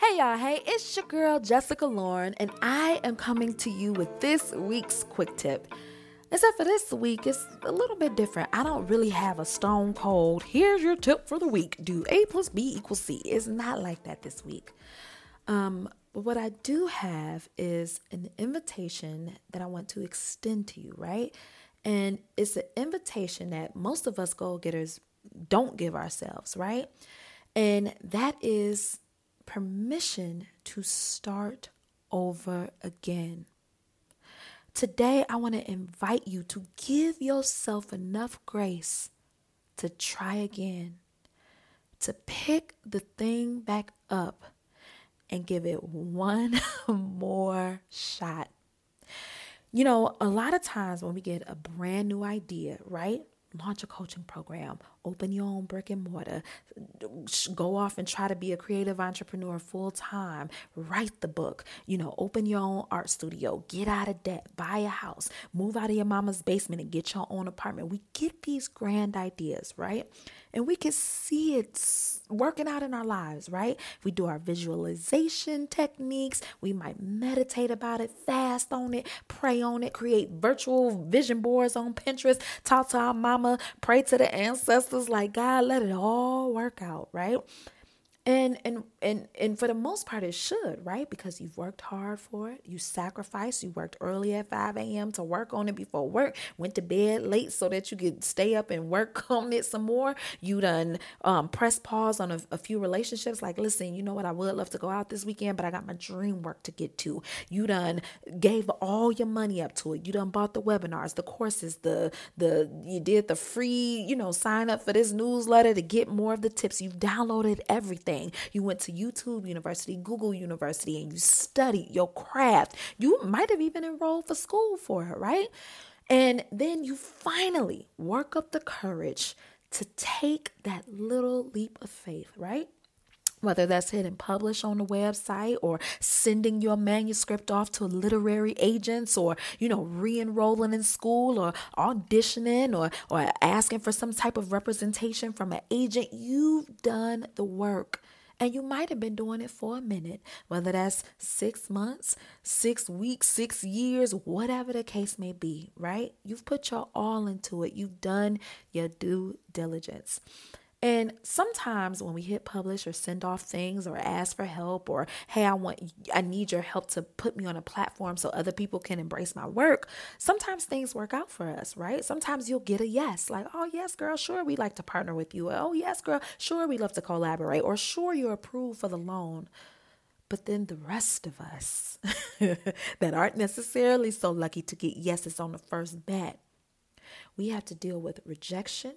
Hey y'all, hey, it's your girl Jessica Lauren, and I am coming to you with this week's quick tip. Except for this week, it's a little bit different. I don't really have a stone cold, here's your tip for the week. Do A plus B equals C. It's not like that this week. Um, but what I do have is an invitation that I want to extend to you, right? And it's an invitation that most of us goal getters don't give ourselves, right? And that is permission to start over again. Today, I want to invite you to give yourself enough grace to try again, to pick the thing back up and give it one more shot. You know, a lot of times when we get a brand new idea, right? Launch a coaching program, open your own brick and mortar, go off and try to be a creative entrepreneur full time, write the book, you know, open your own art studio, get out of debt, buy a house, move out of your mama's basement and get your own apartment. We get these grand ideas, right? And we can see it working out in our lives, right? We do our visualization techniques, we might meditate about it, fast on it, pray on it, create virtual vision boards on Pinterest, talk to our mama, pray to the ancestors like God, let it all work out, right? And and and and for the most part it should, right? Because you've worked hard for it. You sacrificed. You worked early at 5 a.m. to work on it before work, went to bed late so that you could stay up and work on it some more. You done um press pause on a, a few relationships, like, listen, you know what, I would love to go out this weekend, but I got my dream work to get to. You done gave all your money up to it. You done bought the webinars, the courses, the the you did the free, you know, sign up for this newsletter to get more of the tips. You've downloaded everything You went to YouTube University, Google University, and you studied your craft. You might have even enrolled for school for it, right? And then you finally work up the courage to take that little leap of faith, right? whether that's hitting publish on the website or sending your manuscript off to literary agents or you know re-enrolling in school or auditioning or or asking for some type of representation from an agent you've done the work and you might have been doing it for a minute, whether that's six months, six weeks, six years, whatever the case may be, right? You've put your all into it. You've done your due diligence. And sometimes when we hit publish or send off things or ask for help or hey, I want I need your help to put me on a platform so other people can embrace my work, sometimes things work out for us, right? Sometimes you'll get a yes, like, "Oh, yes, girl, sure we'd like to partner with you." "Oh, yes, girl, sure we'd love to collaborate." Or, "Sure you're approved for the loan." But then the rest of us that aren't necessarily so lucky to get yeses on the first bet, we have to deal with rejection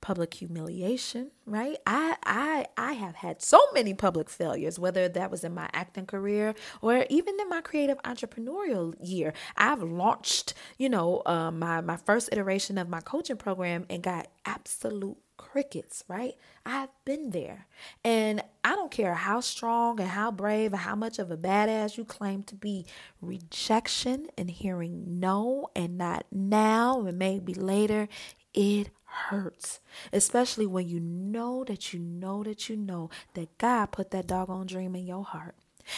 public humiliation right? I i i have had so many public failures whether that was in my acting career or even in my creative entrepreneurial year. I've launched you know uh, my my first iteration of my coaching program and got absolute crickets right? I've been there. And i don't care how strong and how brave and how much of a badass you claim to be rejection and hearing no and not now and maybe later it hurts, especially when you know that you know that you know that God put that doggone dream in your heart.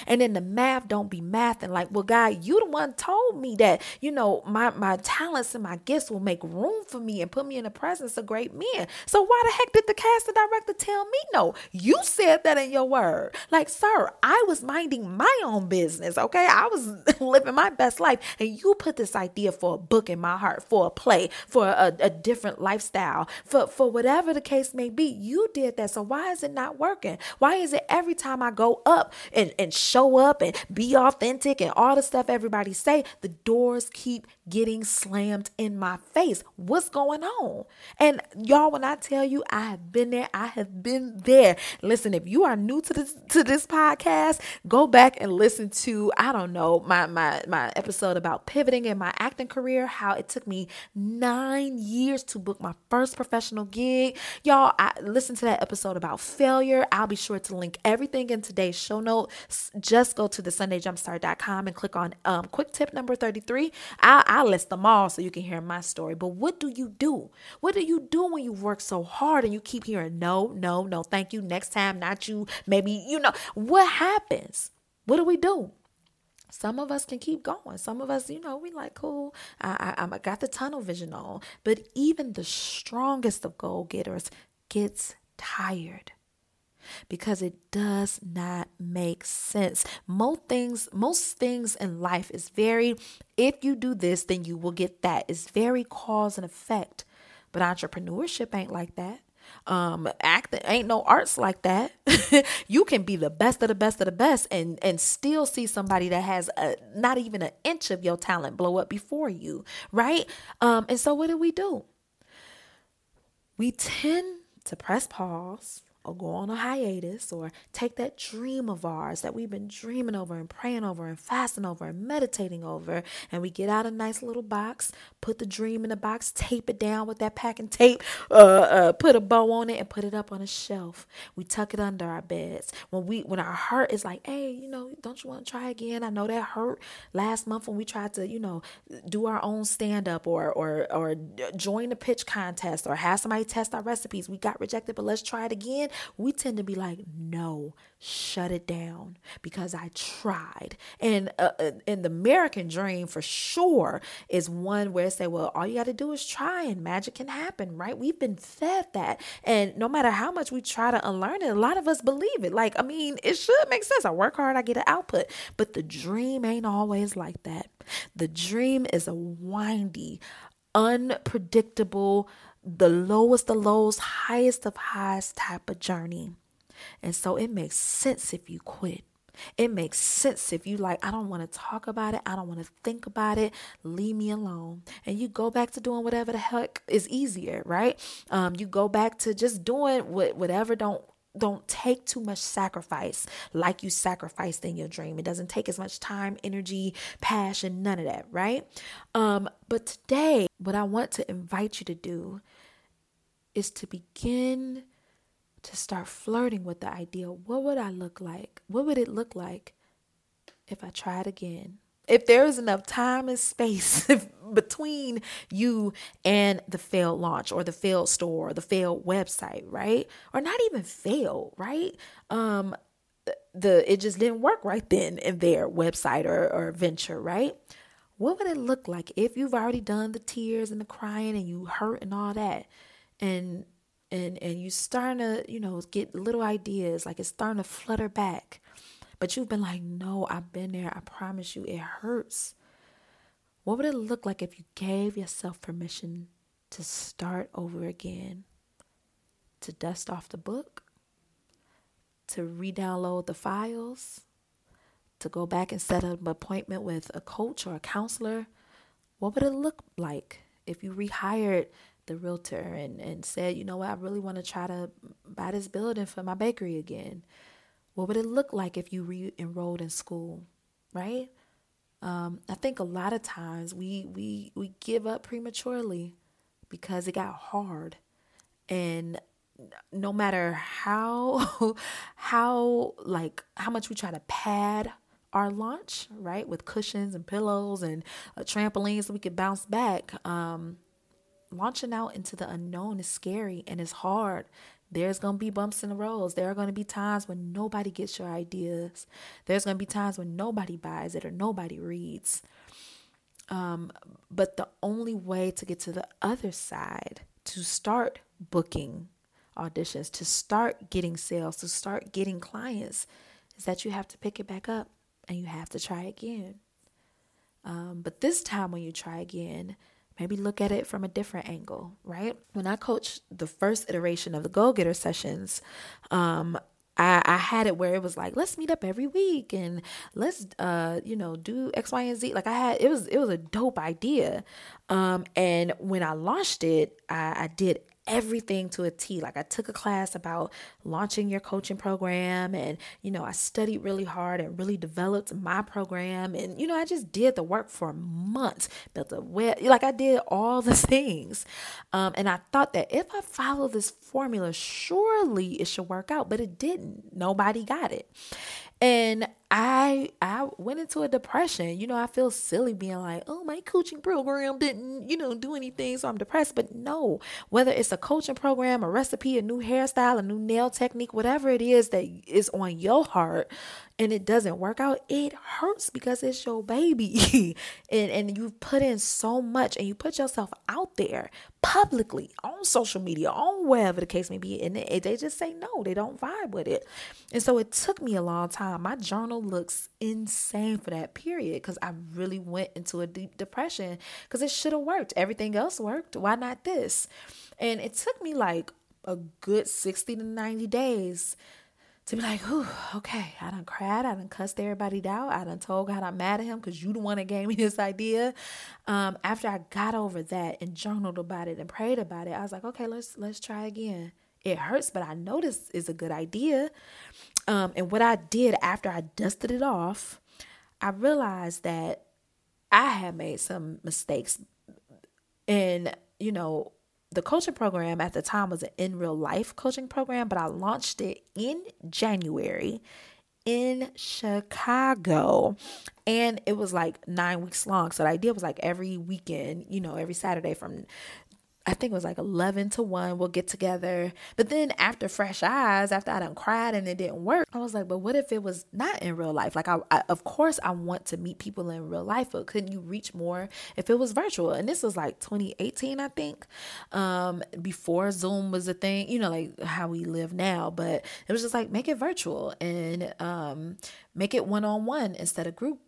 And then the math don't be math and like, well, God, you the one told me that, you know, my, my talents and my gifts will make room for me and put me in the presence of great men. So why the heck did the casting director tell me no? You said that in your word. Like, sir, I was minding my own business, okay? I was living my best life. And you put this idea for a book in my heart, for a play, for a, a different lifestyle, for, for whatever the case may be. You did that. So why is it not working? Why is it every time I go up and, and show up and be authentic and all the stuff everybody say, the doors keep getting slammed in my face. What's going on? And y'all, when I tell you I have been there, I have been there. Listen, if you are new to this to this podcast, go back and listen to, I don't know, my my my episode about pivoting in my acting career, how it took me nine years to book my first professional gig. Y'all, I listen to that episode about failure. I'll be sure to link everything in today's show notes just go to the SundayJumpstart.com and click on um, quick tip number 33. I'll, I'll list them all so you can hear my story. But what do you do? What do you do when you work so hard and you keep hearing no, no, no, thank you, next time, not you, maybe, you know, what happens? What do we do? Some of us can keep going. Some of us, you know, we like cool. I, I, I got the tunnel vision on. But even the strongest of goal getters gets tired because it does not make sense. Most things, most things in life is very. If you do this, then you will get that. It's very cause and effect. But entrepreneurship ain't like that um acting ain't no arts like that you can be the best of the best of the best and and still see somebody that has a, not even an inch of your talent blow up before you right um and so what do we do we tend to press pause or go on a hiatus or take that dream of ours that we've been dreaming over and praying over and fasting over and meditating over. And we get out a nice little box put the dream in the box tape it down with that packing tape uh, uh, put a bow on it and put it up on a shelf. We tuck it under our beds. When we when our heart is like hey you know don't you want to try again? I know that hurt last month when we tried to you know do our own stand up or or or join the pitch contest or have somebody test our recipes. We got rejected but let's try it again we tend to be like, no, shut it down because I tried. And uh, uh and the American dream for sure is one where it say, well, all you got to do is try and magic can happen, right? We've been fed that. And no matter how much we try to unlearn it, a lot of us believe it. Like, I mean, it should make sense. I work hard, I get an output. But the dream ain't always like that. The dream is a windy, unpredictable, the lowest of lows, highest of highs type of journey. And so it makes sense if you quit. It makes sense if you like, I don't want to talk about it. I don't want to think about it. Leave me alone. And you go back to doing whatever the heck is easier, right? Um, you go back to just doing what whatever don't don't take too much sacrifice like you sacrificed in your dream. It doesn't take as much time, energy, passion, none of that, right? Um, but today, what I want to invite you to do is to begin to start flirting with the idea what would I look like? What would it look like if I tried again? If there is enough time and space between you and the failed launch or the failed store or the failed website, right? Or not even failed, right? Um the it just didn't work right then in their website or, or venture, right? What would it look like if you've already done the tears and the crying and you hurt and all that? And and and you starting to you know get little ideas like it's starting to flutter back. But you've been like no i've been there. I promise you it hurts. What would it look like if you gave yourself permission to start over again to dust off the book to re-download the files to go back and set up an appointment with a coach or a counselor? What would it look like if you rehired the realtor and, and said, you know what, I really want to try to buy this building for my bakery again. What would it look like if you re enrolled in school, right? Um, I think a lot of times we, we, we give up prematurely because it got hard. And no matter how, how, like, how much we try to pad our launch, right, with cushions and pillows and a trampoline so we could bounce back, um, launching out into the unknown is scary and it's hard. There's going to be bumps in the roads. There are going to be times when nobody gets your ideas. There's going to be times when nobody buys it or nobody reads. Um, but the only way to get to the other side, to start booking auditions, to start getting sales, to start getting clients, is that you have to pick it back up and you have to try again. Um, but this time, when you try again, maybe look at it from a different angle, right? When I coached the first iteration of the Goal Getter sessions, um, I, I had it where it was like, let's meet up every week and let's, uh, you know, do X, Y, and Z. Like I had, it was, it was a dope idea. Um, and when I launched it, I, I did everything to a T. Like I took a class about launching your coaching program and you know, I studied really hard and really developed my program and you know, I just did the work for months. Built a web like I did all the things. Um, and I thought that if I follow this formula, surely it should work out, but it didn't. Nobody got it. And I I went into a depression. You know, I feel silly being like, "Oh, my coaching program didn't, you know, do anything, so I'm depressed." But no, whether it's a coaching program, a recipe, a new hairstyle, a new nail technique, whatever it is that is on your heart, and it doesn't work out, it hurts because it's your baby. and and you've put in so much and you put yourself out there publicly on social media, on wherever the case may be, and they, they just say no, they don't vibe with it. And so it took me a long time. My journal looks insane for that period because I really went into a deep depression because it should have worked. Everything else worked. Why not this? And it took me like a good 60 to 90 days to be like, Whew, okay, I done cried, I done cussed everybody out, I done told God I'm mad at him because you the one that gave me this idea. Um, after I got over that and journaled about it and prayed about it, I was like, okay, let's let's try again. It hurts, but I know this is a good idea. Um, and what I did after I dusted it off, I realized that I had made some mistakes. And, you know, the coaching program at the time was an in real life coaching program, but I launched it in January in Chicago. And it was like nine weeks long. So the idea was like every weekend, you know, every Saturday from I think it was like 11 to 1, we'll get together. But then after Fresh Eyes, after I done cried and it didn't work, I was like, but what if it was not in real life? Like, I, I, of course, I want to meet people in real life, but couldn't you reach more if it was virtual? And this was like 2018, I think, um, before Zoom was a thing, you know, like how we live now. But it was just like, make it virtual and um, make it one on one instead of group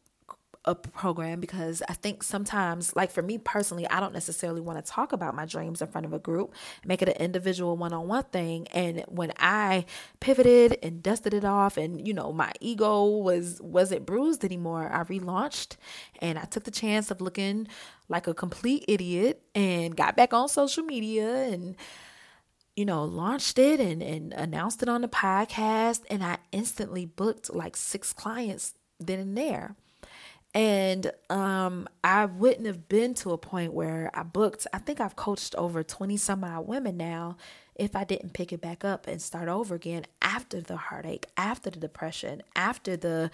a program because I think sometimes, like for me personally, I don't necessarily want to talk about my dreams in front of a group, make it an individual one on one thing. And when I pivoted and dusted it off, and you know, my ego was wasn't bruised anymore, I relaunched and I took the chance of looking like a complete idiot and got back on social media and you know, launched it and, and announced it on the podcast. And I instantly booked like six clients then and there. And um, I wouldn't have been to a point where I booked, I think I've coached over 20 some odd women now if I didn't pick it back up and start over again after the heartache, after the depression, after the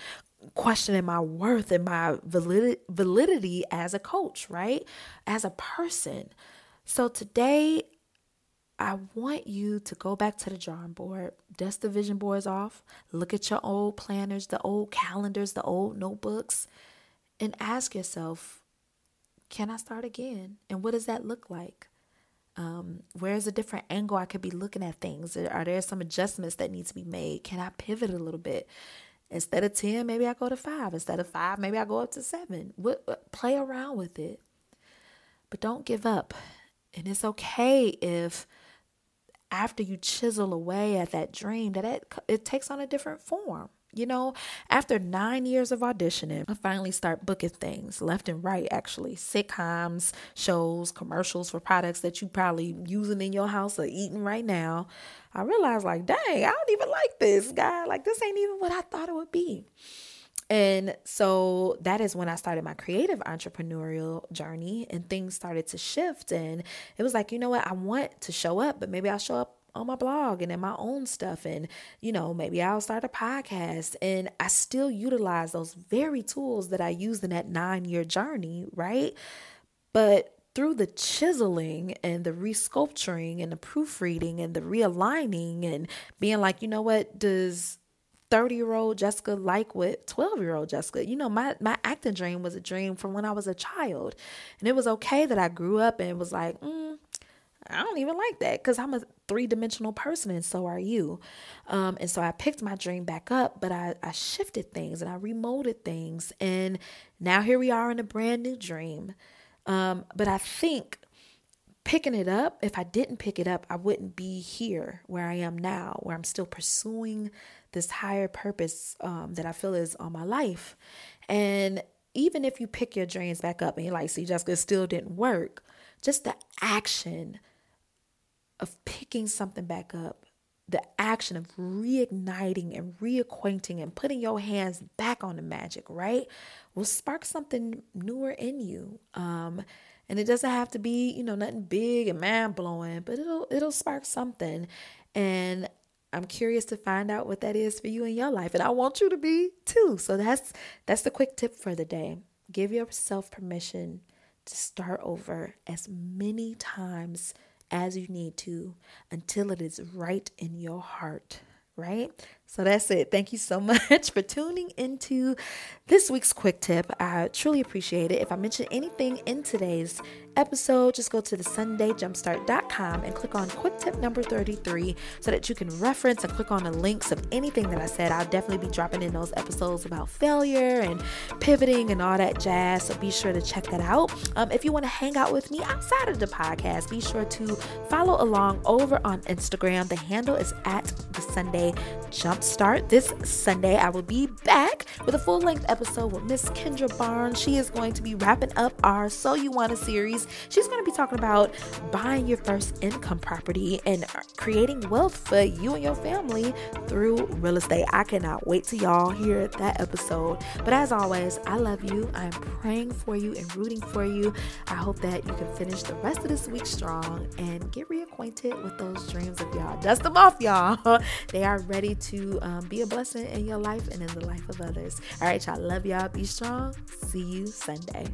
questioning my worth and my validity, validity as a coach, right? As a person. So today, I want you to go back to the drawing board, dust the vision boards off, look at your old planners, the old calendars, the old notebooks and ask yourself, can I start again? And what does that look like? Um, where's a different angle I could be looking at things? Are there some adjustments that need to be made? Can I pivot a little bit? Instead of 10, maybe I go to five. Instead of five, maybe I go up to seven. What, what, play around with it. But don't give up. And it's okay if after you chisel away at that dream that it, it takes on a different form. You know, after nine years of auditioning, I finally start booking things left and right, actually. Sitcoms, shows, commercials for products that you probably using in your house or eating right now. I realized, like, dang, I don't even like this guy. Like, this ain't even what I thought it would be. And so that is when I started my creative entrepreneurial journey and things started to shift. And it was like, you know what? I want to show up, but maybe I'll show up on my blog and in my own stuff and you know maybe I'll start a podcast and I still utilize those very tools that I used in that 9 year journey right but through the chiseling and the resculpturing and the proofreading and the realigning and being like you know what does 30 year old Jessica like what 12 year old Jessica. You know, my, my acting dream was a dream from when I was a child. And it was okay that I grew up and was like, mm, I don't even like that because I'm a three dimensional person and so are you. Um, and so I picked my dream back up, but I, I shifted things and I remolded things. And now here we are in a brand new dream. Um, but I think picking it up, if I didn't pick it up, I wouldn't be here where I am now, where I'm still pursuing this higher purpose um, that I feel is on my life. And even if you pick your dreams back up and you're like, see, Jessica, it still didn't work, just the action of picking something back up, the action of reigniting and reacquainting and putting your hands back on the magic, right, will spark something newer in you. Um, and it doesn't have to be, you know, nothing big and mind blowing, but it'll it'll spark something. And I'm curious to find out what that is for you in your life and I want you to be too. So that's that's the quick tip for the day. Give yourself permission to start over as many times as you need to until it is right in your heart, right? So that's it. Thank you so much for tuning into this week's quick tip. I truly appreciate it. If I mentioned anything in today's episode, just go to the SundayJumpstart.com and click on quick tip number 33 so that you can reference and click on the links of anything that I said. I'll definitely be dropping in those episodes about failure and pivoting and all that jazz. So be sure to check that out. Um, if you want to hang out with me outside of the podcast, be sure to follow along over on Instagram. The handle is at the Sunday Jumpstart. This Sunday, I will be back with a full length episode with Miss Kendra Barnes. She is going to be wrapping up our So You Want a series She's going to be talking about buying your first income property and creating wealth for you and your family through real estate. I cannot wait to y'all hear that episode. But as always, I love you. I'm praying for you and rooting for you. I hope that you can finish the rest of this week strong and get reacquainted with those dreams of y'all. Dust them off, y'all. they are ready um, be a blessing in your life and in the life of others. All right, y'all. Love y'all. Be strong. See you Sunday.